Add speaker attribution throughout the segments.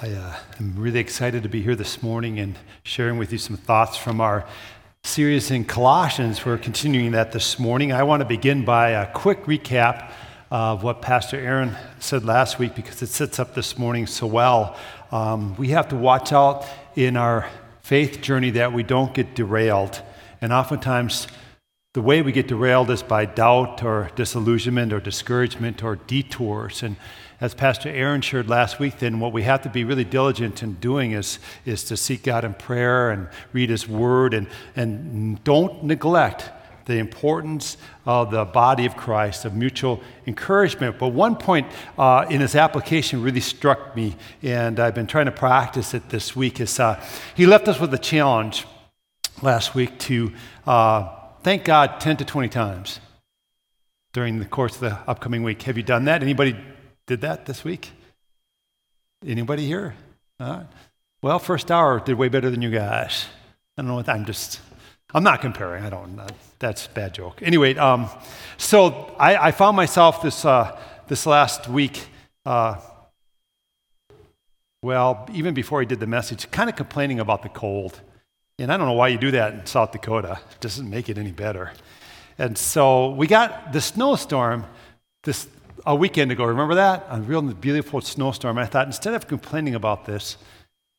Speaker 1: I uh, am really excited to be here this morning and sharing with you some thoughts from our series in Colossians. We're continuing that this morning. I want to begin by a quick recap of what Pastor Aaron said last week because it sets up this morning so well. Um, we have to watch out in our faith journey that we don't get derailed. And oftentimes, the way we get derailed is by doubt or disillusionment or discouragement or detours. And as Pastor Aaron shared last week, then what we have to be really diligent in doing is, is to seek God in prayer and read His Word and, and don't neglect the importance of the body of Christ, of mutual encouragement. But one point uh, in his application really struck me, and I've been trying to practice it this week. Is uh, he left us with a challenge last week to uh, thank God 10 to 20 times during the course of the upcoming week. Have you done that? Anybody did that this week? Anybody here? Well, first hour did way better than you guys. I don't know what I'm just, I'm not comparing. I don't, uh, that's a bad joke. Anyway, um, so I, I, found myself this, uh, this last week, uh, well, even before I did the message, kind of complaining about the cold. And I don't know why you do that in South Dakota. It doesn't make it any better. And so we got the snowstorm this a weekend ago. Remember that? A real beautiful snowstorm. I thought, instead of complaining about this,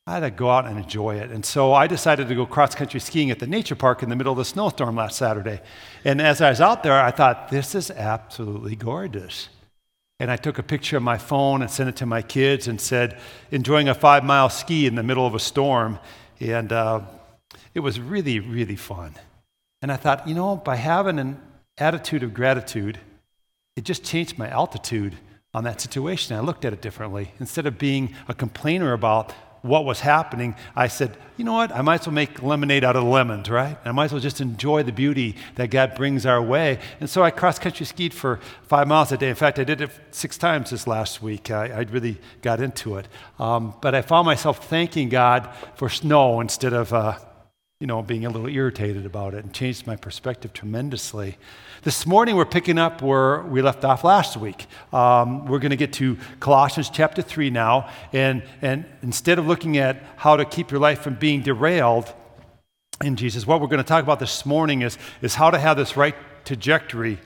Speaker 1: I had to go out and enjoy it. And so I decided to go cross country skiing at the nature park in the middle of the snowstorm last Saturday. And as I was out there, I thought, this is absolutely gorgeous. And I took a picture of my phone and sent it to my kids and said, enjoying a five mile ski in the middle of a storm. And uh, it was really, really fun. And I thought, you know, by having an attitude of gratitude, it just changed my altitude on that situation. I looked at it differently. Instead of being a complainer about what was happening, I said, you know what? I might as well make lemonade out of lemons, right? I might as well just enjoy the beauty that God brings our way. And so I cross country skied for five miles a day. In fact, I did it six times this last week. I, I really got into it. Um, but I found myself thanking God for snow instead of, uh, you know, being a little irritated about it and changed my perspective tremendously. This morning, we're picking up where we left off last week. Um, we're going to get to Colossians chapter 3 now. And, and instead of looking at how to keep your life from being derailed in Jesus, what we're going to talk about this morning is, is how to have this right trajectory,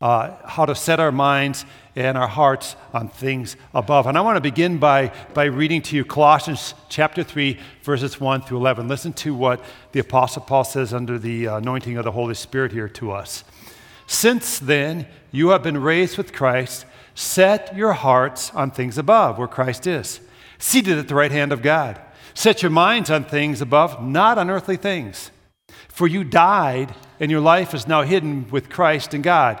Speaker 1: uh, how to set our minds and our hearts on things above. And I want to begin by, by reading to you Colossians chapter 3, verses 1 through 11. Listen to what the Apostle Paul says under the anointing of the Holy Spirit here to us. Since then, you have been raised with Christ. Set your hearts on things above, where Christ is, seated at the right hand of God. Set your minds on things above, not on earthly things. For you died, and your life is now hidden with Christ in God.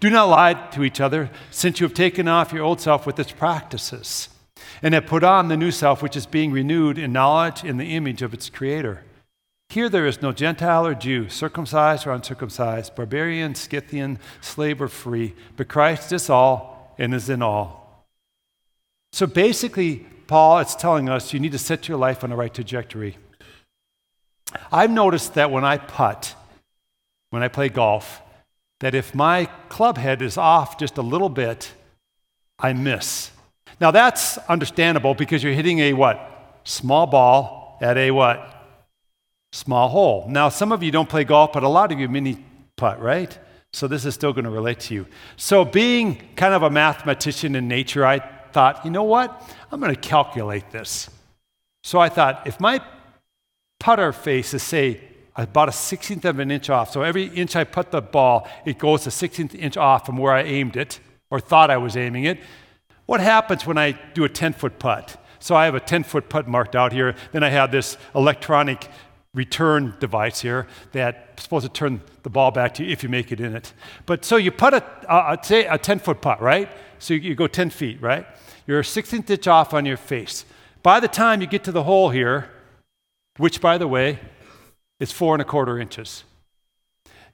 Speaker 1: Do not lie to each other, since you have taken off your old self with its practices, and have put on the new self, which is being renewed in knowledge in the image of its creator. Here there is no Gentile or Jew, circumcised or uncircumcised, barbarian, Scythian, slave or free, but Christ is all and is in all. So basically, Paul is telling us you need to set your life on the right trajectory. I've noticed that when I putt, when I play golf, that if my club head is off just a little bit, I miss. Now that's understandable because you're hitting a what? Small ball at a what? small hole. Now, some of you don't play golf, but a lot of you mini putt, right? So this is still going to relate to you. So, being kind of a mathematician in nature, I thought, you know what? I'm going to calculate this. So I thought, if my putter face is, say, about a 16th of an inch off, so every inch I put the ball, it goes a 16th inch off from where I aimed it or thought I was aiming it. What happens when I do a 10 foot putt? So I have a 10 foot putt marked out here. Then I have this electronic return device here that's supposed to turn the ball back to you if you make it in it. But so you put a, a, say a 10 foot putt, right? So you, you go 10 feet, right? You're a 16th inch off on your face. By the time you get to the hole here, which, by the way, is four and a quarter inches.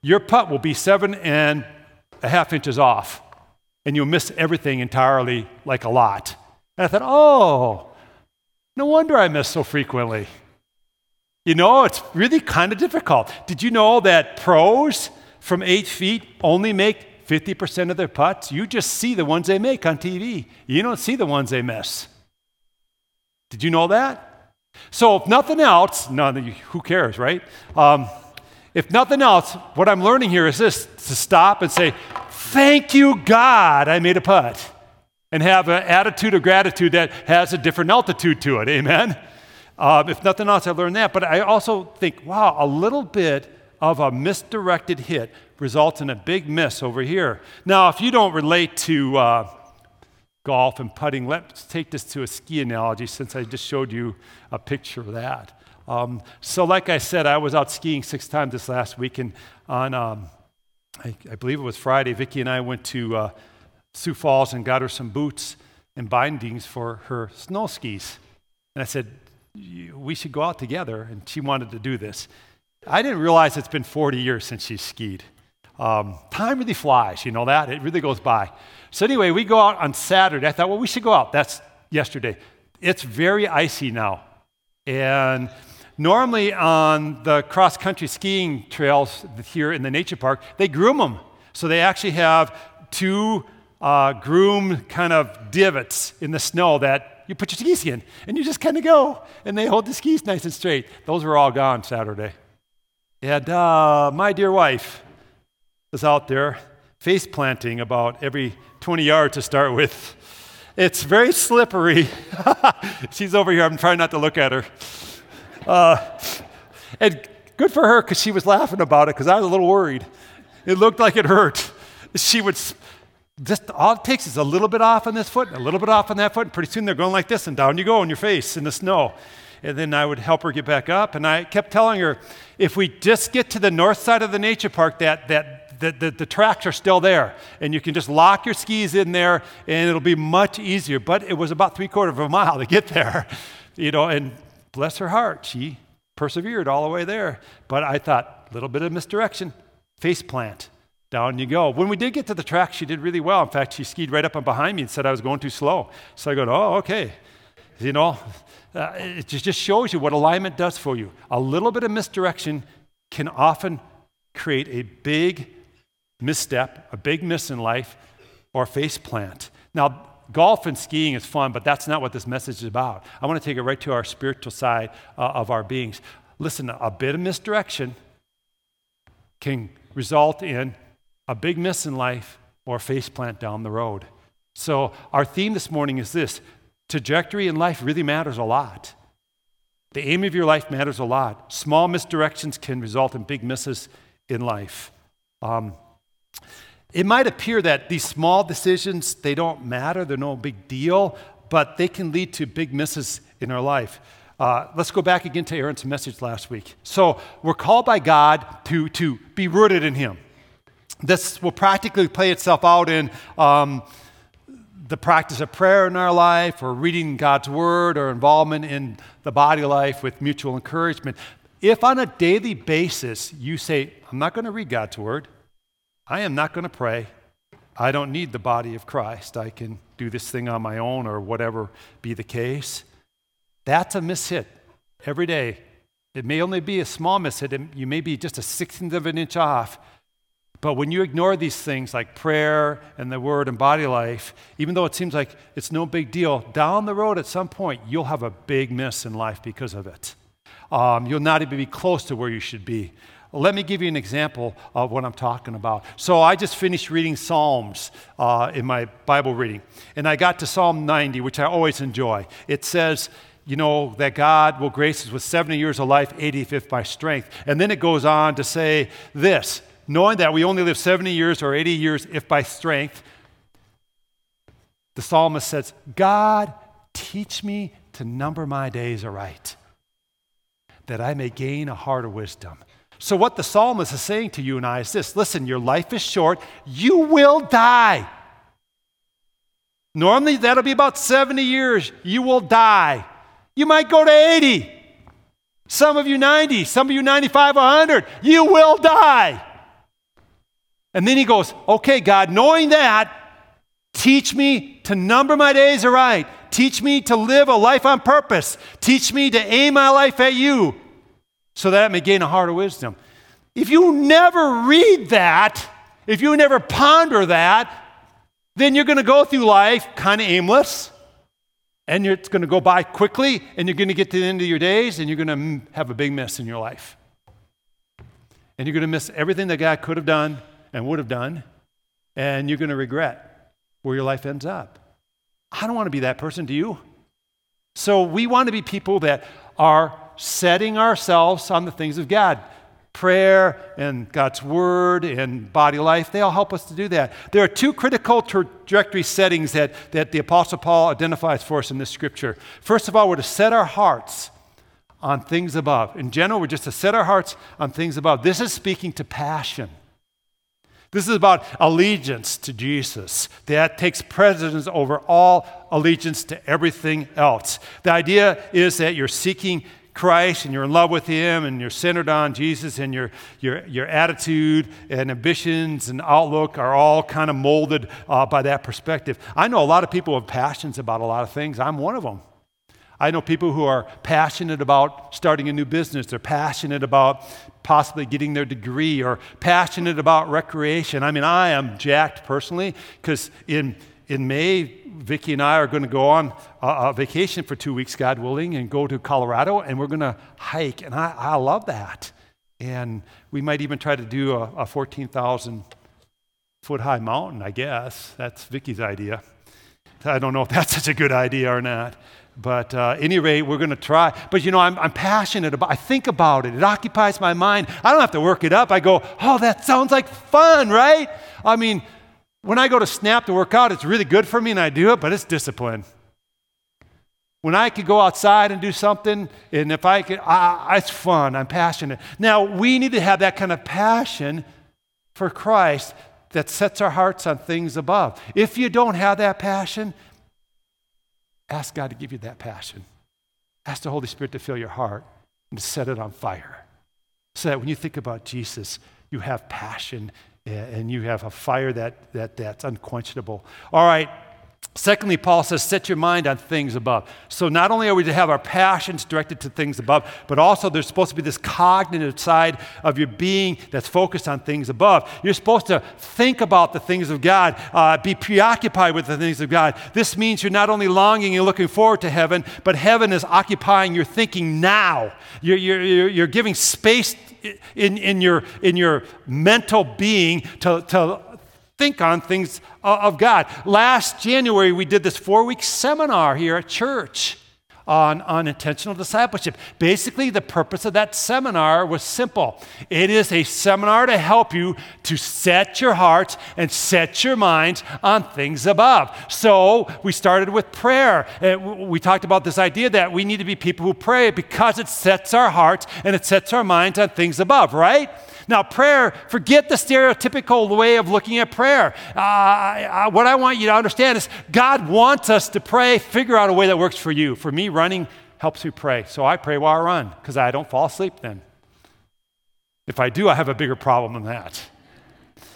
Speaker 1: Your putt will be seven and a half inches off, and you'll miss everything entirely like a lot. And I thought, oh, no wonder I miss so frequently. You know, it's really kind of difficult. Did you know that pros from eight feet only make 50% of their putts? You just see the ones they make on TV. You don't see the ones they miss. Did you know that? So, if nothing else, no, who cares, right? Um, if nothing else, what I'm learning here is this to stop and say, Thank you, God, I made a putt. And have an attitude of gratitude that has a different altitude to it. Amen? Um, if nothing else, I learned that. But I also think, wow, a little bit of a misdirected hit results in a big miss over here. Now, if you don't relate to uh, golf and putting, let's take this to a ski analogy since I just showed you a picture of that. Um, so, like I said, I was out skiing six times this last week, and on, um, I, I, believe it was Friday, Vicki and I went to uh, Sioux Falls and got her some boots and bindings for her snow skis. And I said, we should go out together. And she wanted to do this. I didn't realize it's been 40 years since she skied. Um, time really flies, you know that? It really goes by. So, anyway, we go out on Saturday. I thought, well, we should go out. That's yesterday. It's very icy now. And normally on the cross country skiing trails here in the nature park, they groom them. So, they actually have two uh, groom kind of divots in the snow that you put your skis in and you just kind of go and they hold the skis nice and straight. Those were all gone Saturday. And uh, my dear wife was out there face planting about every 20 yards to start with. It's very slippery. She's over here. I'm trying not to look at her. Uh, and good for her because she was laughing about it because I was a little worried. It looked like it hurt. She would just all it takes is a little bit off on this foot, a little bit off on that foot, and pretty soon they're going like this, and down you go on your face in the snow. And then I would help her get back up, and I kept telling her, if we just get to the north side of the nature park, that that the, the, the tracks are still there, and you can just lock your skis in there, and it'll be much easier. But it was about three quarters of a mile to get there, you know. And bless her heart, she persevered all the way there. But I thought, a little bit of misdirection, face plant down you go. When we did get to the track, she did really well. In fact, she skied right up and behind me and said I was going too slow. So I go, oh, okay. You know, uh, it just shows you what alignment does for you. A little bit of misdirection can often create a big misstep, a big miss in life, or face plant. Now, golf and skiing is fun, but that's not what this message is about. I want to take it right to our spiritual side uh, of our beings. Listen, a bit of misdirection can result in a big miss in life or a faceplant down the road. So, our theme this morning is this trajectory in life really matters a lot. The aim of your life matters a lot. Small misdirections can result in big misses in life. Um, it might appear that these small decisions they don't matter they're no big deal but they can lead to big misses in our life. Uh, let's go back again to aaron's message last week. So we're called by god to, to be rooted in him. This will practically play itself out in um, the practice of prayer in our life, or reading God's word, or involvement in the body life with mutual encouragement. If on a daily basis you say, I'm not going to read God's word, I am not going to pray, I don't need the body of Christ, I can do this thing on my own, or whatever be the case, that's a mishit every day. It may only be a small mishit, you may be just a sixteenth of an inch off but when you ignore these things like prayer and the word and body life, even though it seems like it's no big deal, down the road at some point, you'll have a big miss in life because of it. Um, you'll not even be close to where you should be. Let me give you an example of what I'm talking about. So, I just finished reading Psalms uh, in my Bible reading, and I got to Psalm 90, which I always enjoy. It says, you know, that God will grace us with 70 years of life, 85th by strength. And then it goes on to say this knowing that we only live 70 years or 80 years if by strength, the psalmist says, God, teach me to number my days aright, that I may gain a heart of wisdom. So, what the psalmist is saying to you and I is this listen, your life is short, you will die. Normally, that'll be about 70 years. You will die. You might go to 80. Some of you 90, some of you 95, 100. You will die. And then he goes, Okay, God, knowing that, teach me to number my days aright. Teach me to live a life on purpose. Teach me to aim my life at you so that I may gain a heart of wisdom. If you never read that, if you never ponder that, then you're going to go through life kind of aimless and it's going to go by quickly and you're going to get to the end of your days and you're going to have a big mess in your life. And you're going to miss everything that God could have done and would have done, and you're going to regret where your life ends up. I don't want to be that person, do you? So we want to be people that are setting ourselves on the things of God. Prayer and God's Word and body life, they all help us to do that. There are two critical trajectory settings that, that the Apostle Paul identifies for us in this scripture. First of all, we're to set our hearts on things above. In general, we're just to set our hearts on things above. This is speaking to passion. This is about allegiance to Jesus. That takes precedence over all allegiance to everything else. The idea is that you're seeking Christ and you're in love with Him and you're centered on Jesus and your, your, your attitude and ambitions and outlook are all kind of molded uh, by that perspective. I know a lot of people have passions about a lot of things. I'm one of them. I know people who are passionate about starting a new business. They're passionate about possibly getting their degree or passionate about recreation. I mean, I am jacked personally because in, in May, Vicki and I are going to go on a, a, vacation for two weeks, God willing, and go to Colorado, and we're going to hike. And I, I love that. And we might even try to do a, a 14,000 foot high mountain, I guess. That's Vicki's idea. I don't know if that's such a good idea or not. But uh, any rate, we're going to try. But you know, I'm, I'm passionate about. I think about it. It occupies my mind. I don't have to work it up. I go, oh, that sounds like fun, right? I mean, when I go to Snap to work out, it's really good for me, and I do it. But it's discipline. When I could go outside and do something, and if I could, I, it's fun. I'm passionate. Now we need to have that kind of passion for Christ that sets our hearts on things above. If you don't have that passion, Ask God to give you that passion. Ask the Holy Spirit to fill your heart and to set it on fire. So that when you think about Jesus, you have passion and you have a fire that, that, that's unquenchable. All right, Secondly, Paul says, set your mind on things above. So not only are we to have our passions directed to things above, but also there's supposed to be this cognitive side of your being that's focused on things above. You're supposed to think about the things of God, uh, be preoccupied with the things of God. This means you're not only longing and looking forward to heaven, but heaven is occupying your thinking now. You're, you're, you're giving space in, in, your, in your mental being to, to think on things uh, of God. Last January, we did this four week seminar here at church on, on intentional discipleship. Basically, the purpose of that seminar was simple it is a seminar to help you to set your hearts and set your minds on things above. So, we started with prayer. We talked about this idea that we need to be people who pray because it sets our hearts and it sets our minds on things above, right? Now, prayer, forget the stereotypical way of looking at prayer. Uh, I, what I want you to understand is God wants us to pray, figure out a way that works for you. For me, running helps me pray. So I pray while I run because I don't fall asleep then. If I do, I have a bigger problem than that.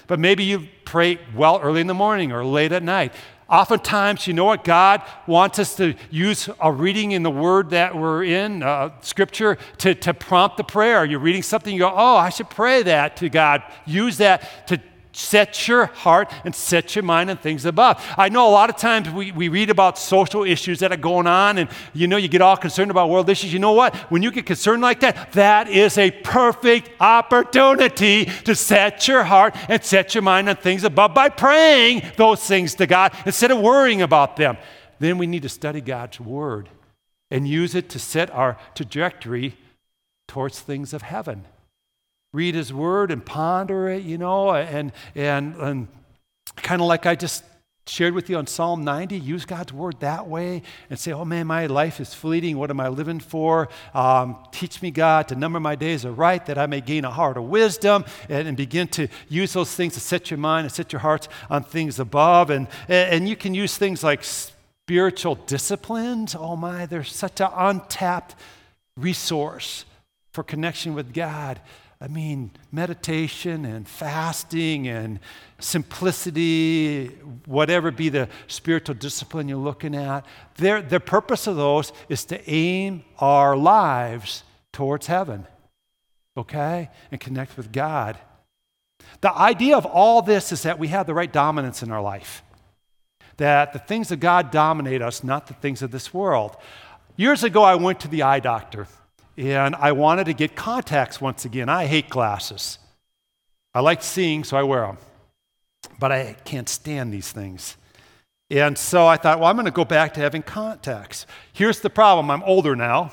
Speaker 1: But maybe you pray well early in the morning or late at night. Oftentimes, you know what? God wants us to use a reading in the word that we're in, uh, scripture, to, to prompt the prayer. You're reading something, you go, oh, I should pray that to God. Use that to set your heart and set your mind on things above. I know a lot of times we, we read about social issues that are going on and you know you get all concerned about world issues. You know what? When you get concerned like that, that is a perfect opportunity to set your heart and set your mind on things above by praying those things to God instead of worrying about them. Then we need to study God's word and use it to set our trajectory towards things of heaven read his word and ponder it, you know, and, and, and kind of like I just shared with you on Psalm 90, use God's word that way and say, oh man, my life is fleeting. What am I living for? Um, teach me, God, to number my days aright that I may gain a heart of wisdom and, and, begin to use those things to set your mind and set your hearts on things above. And, and you can use things like spiritual disciplines. Oh my, there's such an untapped resource for connection with God. I mean, meditation and fasting and simplicity, whatever be the spiritual discipline you're looking at, the purpose of those is to aim our lives towards heaven, okay? And connect with God. The idea of all this is that we have the right dominance in our life, that the things of God dominate us, not the things of this world. Years ago, I went to the eye doctor and I wanted to get contacts once again. I hate glasses. I like seeing, so I wear them. But I can't stand these things. And so I thought, well, I'm going to go back to having contacts. Here's the problem I'm older now.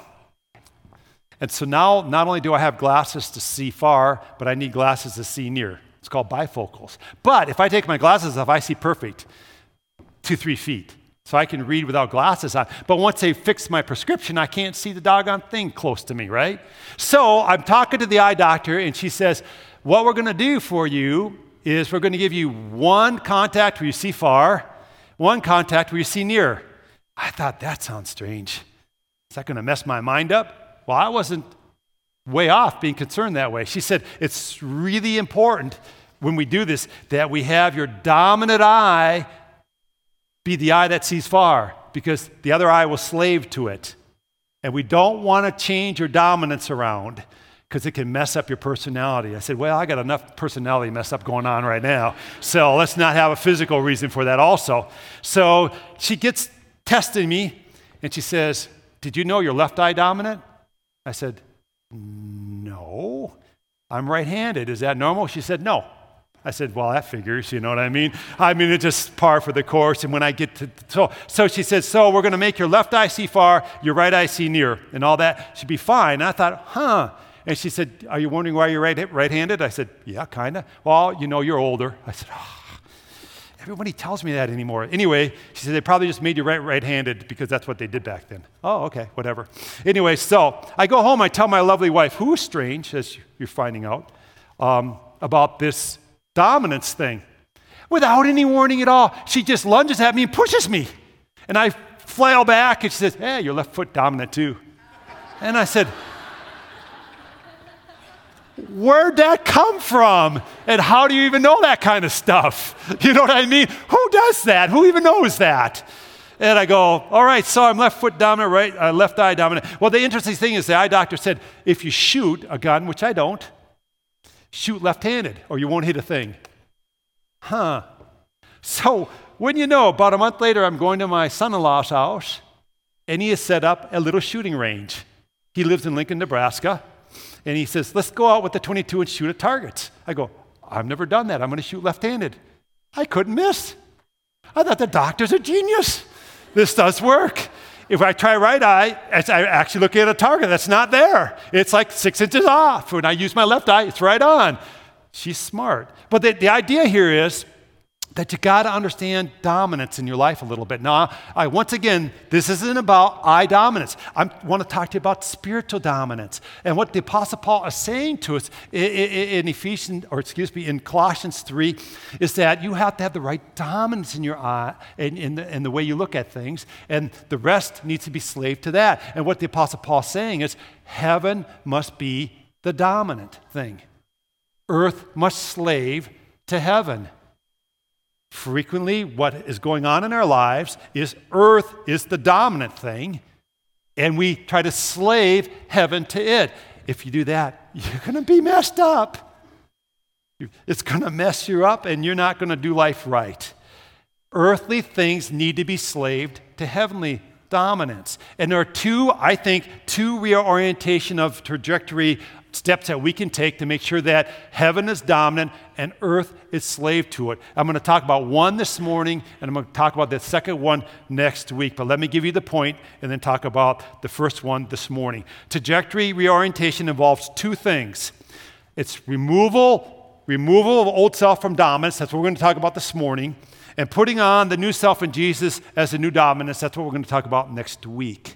Speaker 1: And so now, not only do I have glasses to see far, but I need glasses to see near. It's called bifocals. But if I take my glasses off, I see perfect, two, three feet so I can read without glasses on. But once they fix my prescription, I can't see the doggone thing close to me, right? So I'm talking to the eye doctor, and she says, What we're going to do for you is we're going to give you one contact where you see far, one contact where you see near. I thought, that sounds strange. Is that going to mess my mind up? Well, I wasn't way off being concerned that way. She said, It's really important when we do this that we have your dominant eye be the eye that sees far because the other eye will slave to it. And we don't want to change your dominance around because it can mess up your personality. I said, Well, I got enough personality mess up going on right now. So let's not have a physical reason for that also. So she gets testing me and she says, Did you know you're left eye dominant? I said, No. I'm right handed. Is that normal? She said, No. I said, Well, that figures, you know what I mean? I mean, it's just par for the course. And when I get to, so, so she said, So we're going to make your left eye see far, your right eye see near, and all that should be fine. And I thought, Huh. And she said, Are you wondering why you're right, right-handed? I said, Yeah, kind of. Well, you know, you're older. I said, Oh, everybody tells me that anymore. Anyway, she said, They probably just made you right, right-handed because that's what they did back then. Oh, okay, whatever. Anyway, so I go home, I tell my lovely wife, who is strange, as you're finding out, um, about this dominance thing. Without any warning at all, she just lunges at me and pushes me. And I flail back and she says, Hey, your left foot dominant too. And I said, Where'd that come from? And how do you even know that kind of stuff? You know what I mean? Who does that? Who even knows that? And I go, all right, so I'm left foot dominant, right, uh, left eye dominant. Well, the interesting thing is the eye doctor said if you shoot a gun, which I don't, shoot left handed or you won't hit a thing. Huh. So, when you know, about a month later, I'm going to my son in law's house and he has set up a little shooting range. He lives in Lincoln, Nebraska. And he says, Let's go out with the 22 and shoot at targets. I go, I've never done that. I'm going to shoot left handed. I couldn't miss. I thought the doctor's a genius. This does work. If I try right eye, I actually look at a target that's not there. It's like six inches off. When I use my left eye, it's right on. She's smart. But the, the idea here is that you got to understand dominance in your life a little bit. Now, I once again, this isn't about eye dominance. I want to talk to you about spiritual dominance and what the Apostle Paul is saying to us in Ephesians, or excuse me, in Colossians three, is that you have to have the right dominance in your eye in, in the way you look at things, and the rest needs to be slave to that. And what the Apostle Paul is saying is, heaven must be the dominant thing. Earth must slave to heaven. Frequently, what is going on in our lives is earth is the dominant thing, and we try to slave heaven to it. If you do that, you're going to be messed up. It's going to mess you up, and you're not going to do life right. Earthly things need to be slaved to heavenly dominance. And there are two, I think, two reorientation of trajectory steps that we can take to make sure that heaven is dominant and earth is slave to it. I'm going to talk about one this morning, and I'm going to talk about the second one next week. But let me give you the point and then talk about the first one this morning. Trajectory reorientation involves two things it's removal, removal of old self from dominance. That's what we're going to talk about this morning. And putting on the new self in Jesus as the new dominance. That's what we're going to talk about next week.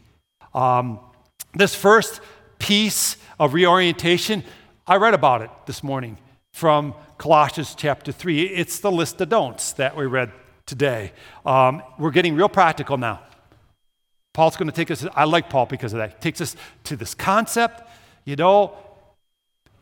Speaker 1: Um, this first piece of reorientation, I read about it this morning from Colossians chapter 3. It's the list of don'ts that we read today. Um, we're getting real practical now. Paul's going to take us, I like Paul because of that. He takes us to this concept, You know,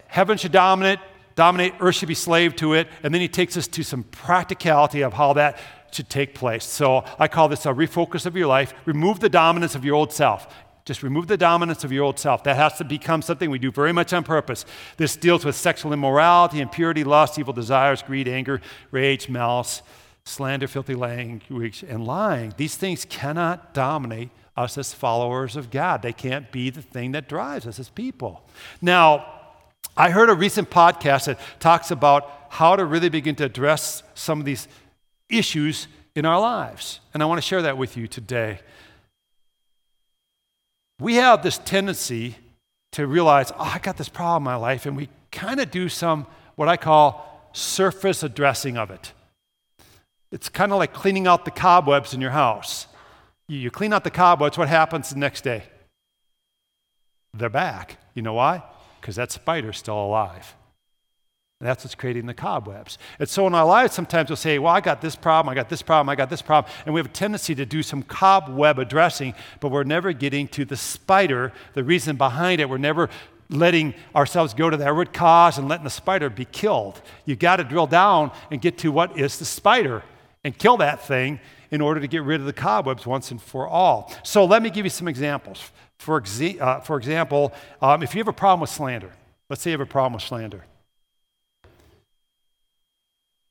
Speaker 1: heaven should dominate, dominate, earth should be slave to it. And then he takes us to some practicality of how that should take place. So I call this a refocus of your life. Remove the dominance of your old self. Just remove the dominance of your old self. That has to become something we do very much on purpose. This deals with sexual immorality, impurity, lust, evil desires, greed, anger, rage, malice, slander, filthy language, and lying. These things cannot dominate us as followers of God. They can't be the thing that drives us as people. Now, I heard a recent podcast that talks about how to really begin to address some of these issues in our lives. And I want to share that with you today. We have this tendency to realize, oh, I got this problem in my life, and we kind of do some what I call surface addressing of it. It's kind of like cleaning out the cobwebs in your house. You clean out the cobwebs, what happens the next day? They're back. You know why? Because that spider's still alive. And that's what's creating the cobwebs. And so in our lives, sometimes we'll say, Well, I got this problem, I got this problem, I got this problem. And we have a tendency to do some cobweb addressing, but we're never getting to the spider, the reason behind it. We're never letting ourselves go to that root cause and letting the spider be killed. You've got to drill down and get to what is the spider and kill that thing in order to get rid of the cobwebs once and for all. So let me give you some examples. For, exa- uh, for example, um, if you have a problem with slander, let's say you have a problem with slander.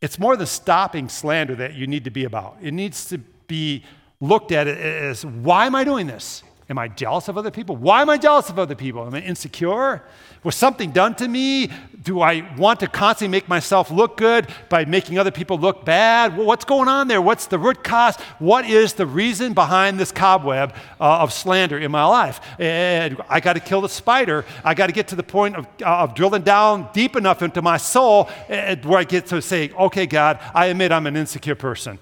Speaker 1: It's more than stopping slander that you need to be about. It needs to be looked at as why am I doing this? Am I jealous of other people? Why am I jealous of other people? Am I insecure? Was something done to me? Do I want to constantly make myself look good by making other people look bad? What's going on there? What's the root cause? What is the reason behind this cobweb uh, of slander in my life? And I got to kill the spider. I got to get to the point of, uh, of drilling down deep enough into my soul uh, where I get to say, okay, God, I admit I'm an insecure person.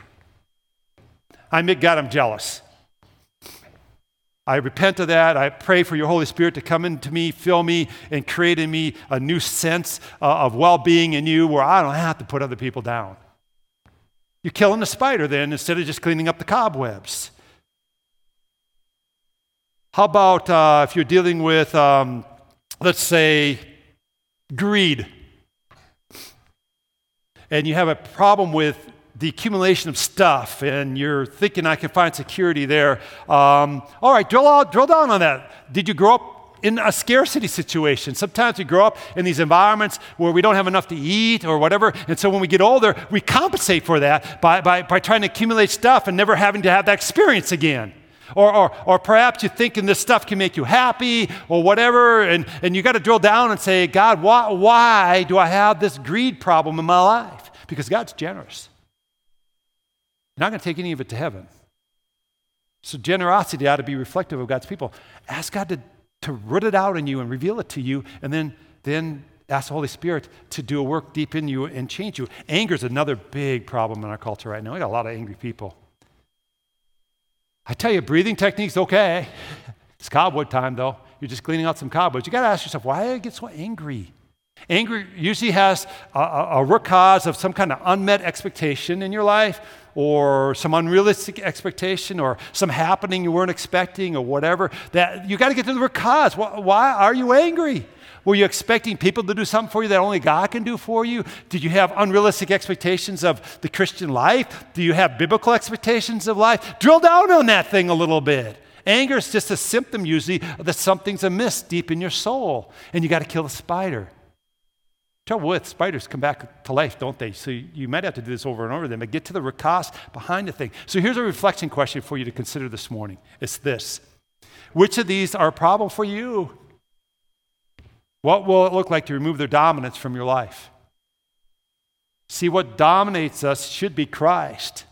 Speaker 1: I admit, God, I'm jealous. I repent of that. I pray for your Holy Spirit to come into me, fill me, and create in me a new sense uh, of well being in you where I don't have to put other people down. You're killing the spider then instead of just cleaning up the cobwebs. How about uh, if you're dealing with, um, let's say, greed, and you have a problem with the accumulation of stuff and you're thinking I can find security there. Um, all right, drill, out, drill down on that. Did you grow up in a scarcity situation. Sometimes we grow up in these environments where we don't have enough to eat or whatever. And so when we get older, we compensate for that by, by, by trying to accumulate stuff and never having to have that experience again. Or, or, or perhaps you're thinking this stuff can make you happy or whatever, and, and you got to drill down and say, God, why, why do I have this greed problem in my life? Because God's generous. You're not going to take any of it to heaven. So generosity ought to be reflective of God's people. Ask God to, to root it out in you and reveal it to you, and then, then ask the Holy Spirit to do a work deep in you and change you. Anger is another big problem in our culture right now. We got a lot of angry people. I tell you, breathing technique's okay. It's cobweb time, though. You're just cleaning out some cobwebs. You got to ask yourself, why do I get so angry? Anger usually has a, a, a root cause of some kind of unmet expectation in your life or some unrealistic expectation or some happening you weren't expecting or whatever, that you got to get to the root cause. Why are you angry? Were you expecting people to do something for you that only God can do for you? Did you have unrealistic expectations of the Christian life? Do you have biblical expectations of life? Drill down on that thing a little bit. Anger is just a symptom usually that something's amiss deep in your soul, and you got to kill the spider. Trouble with spiders come back to life, don't they? So you might have to do this over and over then, but get to the cause behind the thing. So here's a reflection question for you to consider this morning. It's this Which of these are a problem for you? What will it look like to remove their dominance from your life? See, what dominates us should be Christ.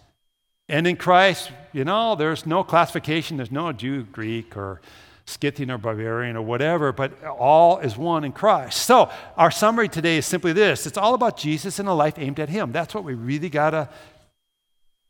Speaker 1: And in Christ, you know, there's no classification, there's no Jew, Greek, or Scythian or barbarian or whatever, but all is one in Christ. So, our summary today is simply this it's all about Jesus and a life aimed at Him. That's what we really got to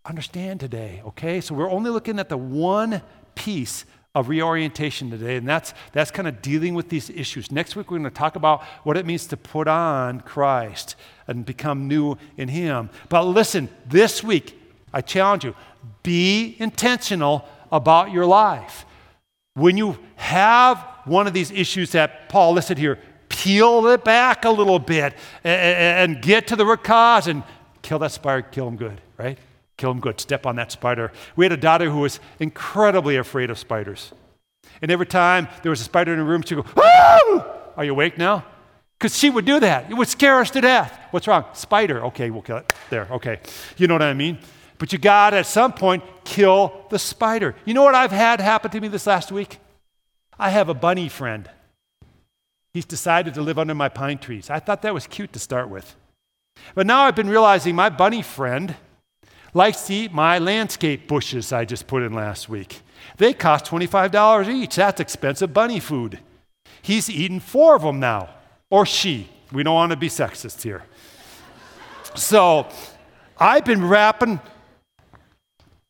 Speaker 1: understand today, okay? So, we're only looking at the one piece of reorientation today, and that's, that's kind of dealing with these issues. Next week, we're going to talk about what it means to put on Christ and become new in Him. But listen, this week, I challenge you be intentional about your life. When you have one of these issues that Paul listed here, peel it back a little bit and, and get to the root cause and kill that spider, kill him good, right? Kill him good. Step on that spider. We had a daughter who was incredibly afraid of spiders. And every time there was a spider in the room, she'd go! Are you awake now? Because she would do that. It would scare us to death. What's wrong? Spider. Okay, we'll kill it. There, okay. You know what I mean? But you got to, at some point, kill the spider. You know what I've had happen to me this last week? I have a bunny friend. He's decided to live under my pine trees. I thought that was cute to start with. But now I've been realizing my bunny friend likes to eat my landscape bushes I just put in last week. They cost $25 each. That's expensive bunny food. He's eaten four of them now, or she. We don't want to be sexist here. So I've been wrapping,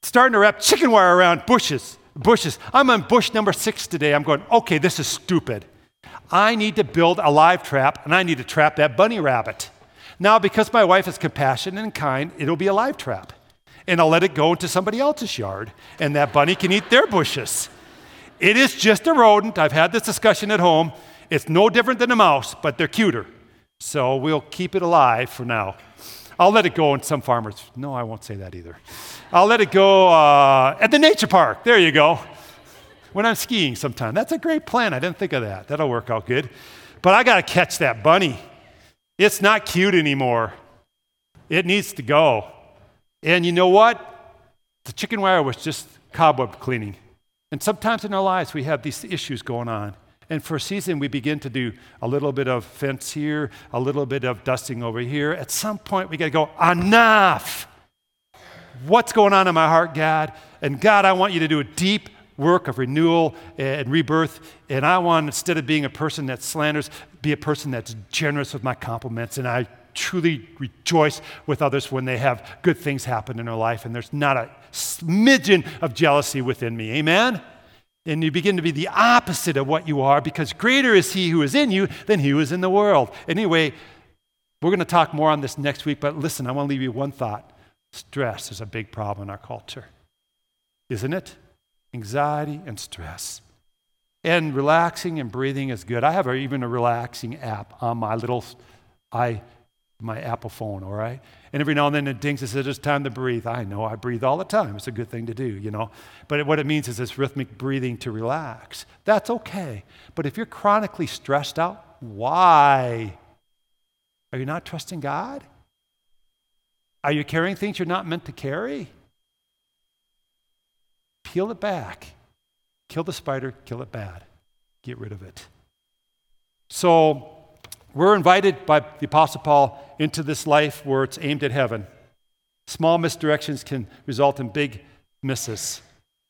Speaker 1: starting to wrap chicken wire around bushes. Bushes. I'm on bush number six today. I'm going, okay, this is stupid. I need to build a live trap and I need to trap that bunny rabbit. Now, because my wife is compassionate and kind, it'll be a live trap and I'll let it go into somebody else's yard, and that bunny can eat their bushes. It is just a rodent. I've had this discussion at home. It's no different than a mouse, but they're cuter. So we'll keep it alive for now. I'll let it go in some farmers. No, I won't say that either. I'll let it go uh, at the nature park. There you go. When I'm skiing sometime. That's a great plan. I didn't think of that. That'll work out good. But I got to catch that bunny. It's not cute anymore. It needs to go. And you know what? The chicken wire was just cobweb cleaning. And sometimes in our lives, we have these issues going on. And for a season, we begin to do a little bit of fence here, a little bit of dusting over here. At some point, we got to go, enough. What's going on in my heart, God? And God, I want you to do a deep work of renewal and rebirth. And I want, instead of being a person that slanders, be a person that's generous with my compliments. And I truly rejoice with others when they have good things happen in their life and there's not a smidgen of jealousy within me. Amen? And you begin to be the opposite of what you are because greater is he who is in you than he who is in the world. Anyway, we're going to talk more on this next week, but listen, I want to leave you one thought. Stress is a big problem in our culture, isn't it? Anxiety and stress. And relaxing and breathing is good. I have a, even a relaxing app on my little i my Apple phone, all right? And every now and then it dings and says, it's time to breathe. I know I breathe all the time. It's a good thing to do, you know? But what it means is this rhythmic breathing to relax. That's okay. But if you're chronically stressed out, why? Are you not trusting God? Are you carrying things you're not meant to carry? Peel it back. Kill the spider, kill it bad. Get rid of it. So, we're invited by the Apostle Paul into this life where it's aimed at heaven. Small misdirections can result in big misses.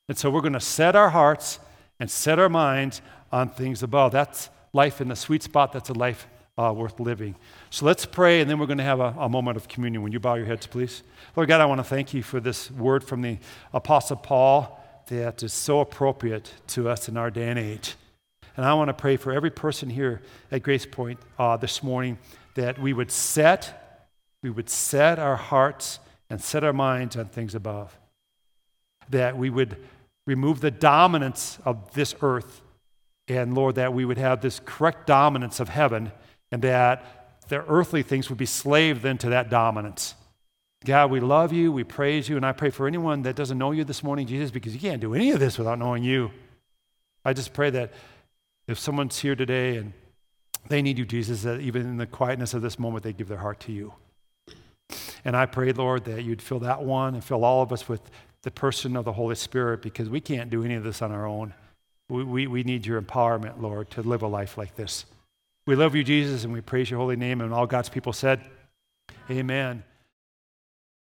Speaker 1: And so we're going to set our hearts and set our minds on things above. That's life in the sweet spot. That's a life uh, worth living. So let's pray, and then we're going to have a, a moment of communion. When you bow your heads, please. Lord God, I want to thank you for this word from the Apostle Paul that is so appropriate to us in our day and age. And I want to pray for every person here at Grace Point uh, this morning that we would set, we would set our hearts and set our minds on things above. That we would remove the dominance of this earth. And Lord, that we would have this correct dominance of heaven and that the earthly things would be slave then to that dominance. God, we love you, we praise you, and I pray for anyone that doesn't know you this morning, Jesus, because you can't do any of this without knowing you. I just pray that if someone's here today and they need you, Jesus, that even in the quietness of this moment, they give their heart to you. And I pray, Lord, that you'd fill that one and fill all of us with the person of the Holy Spirit because we can't do any of this on our own. We, we, we need your empowerment, Lord, to live a life like this. We love you, Jesus, and we praise your holy name. And all God's people said, Amen.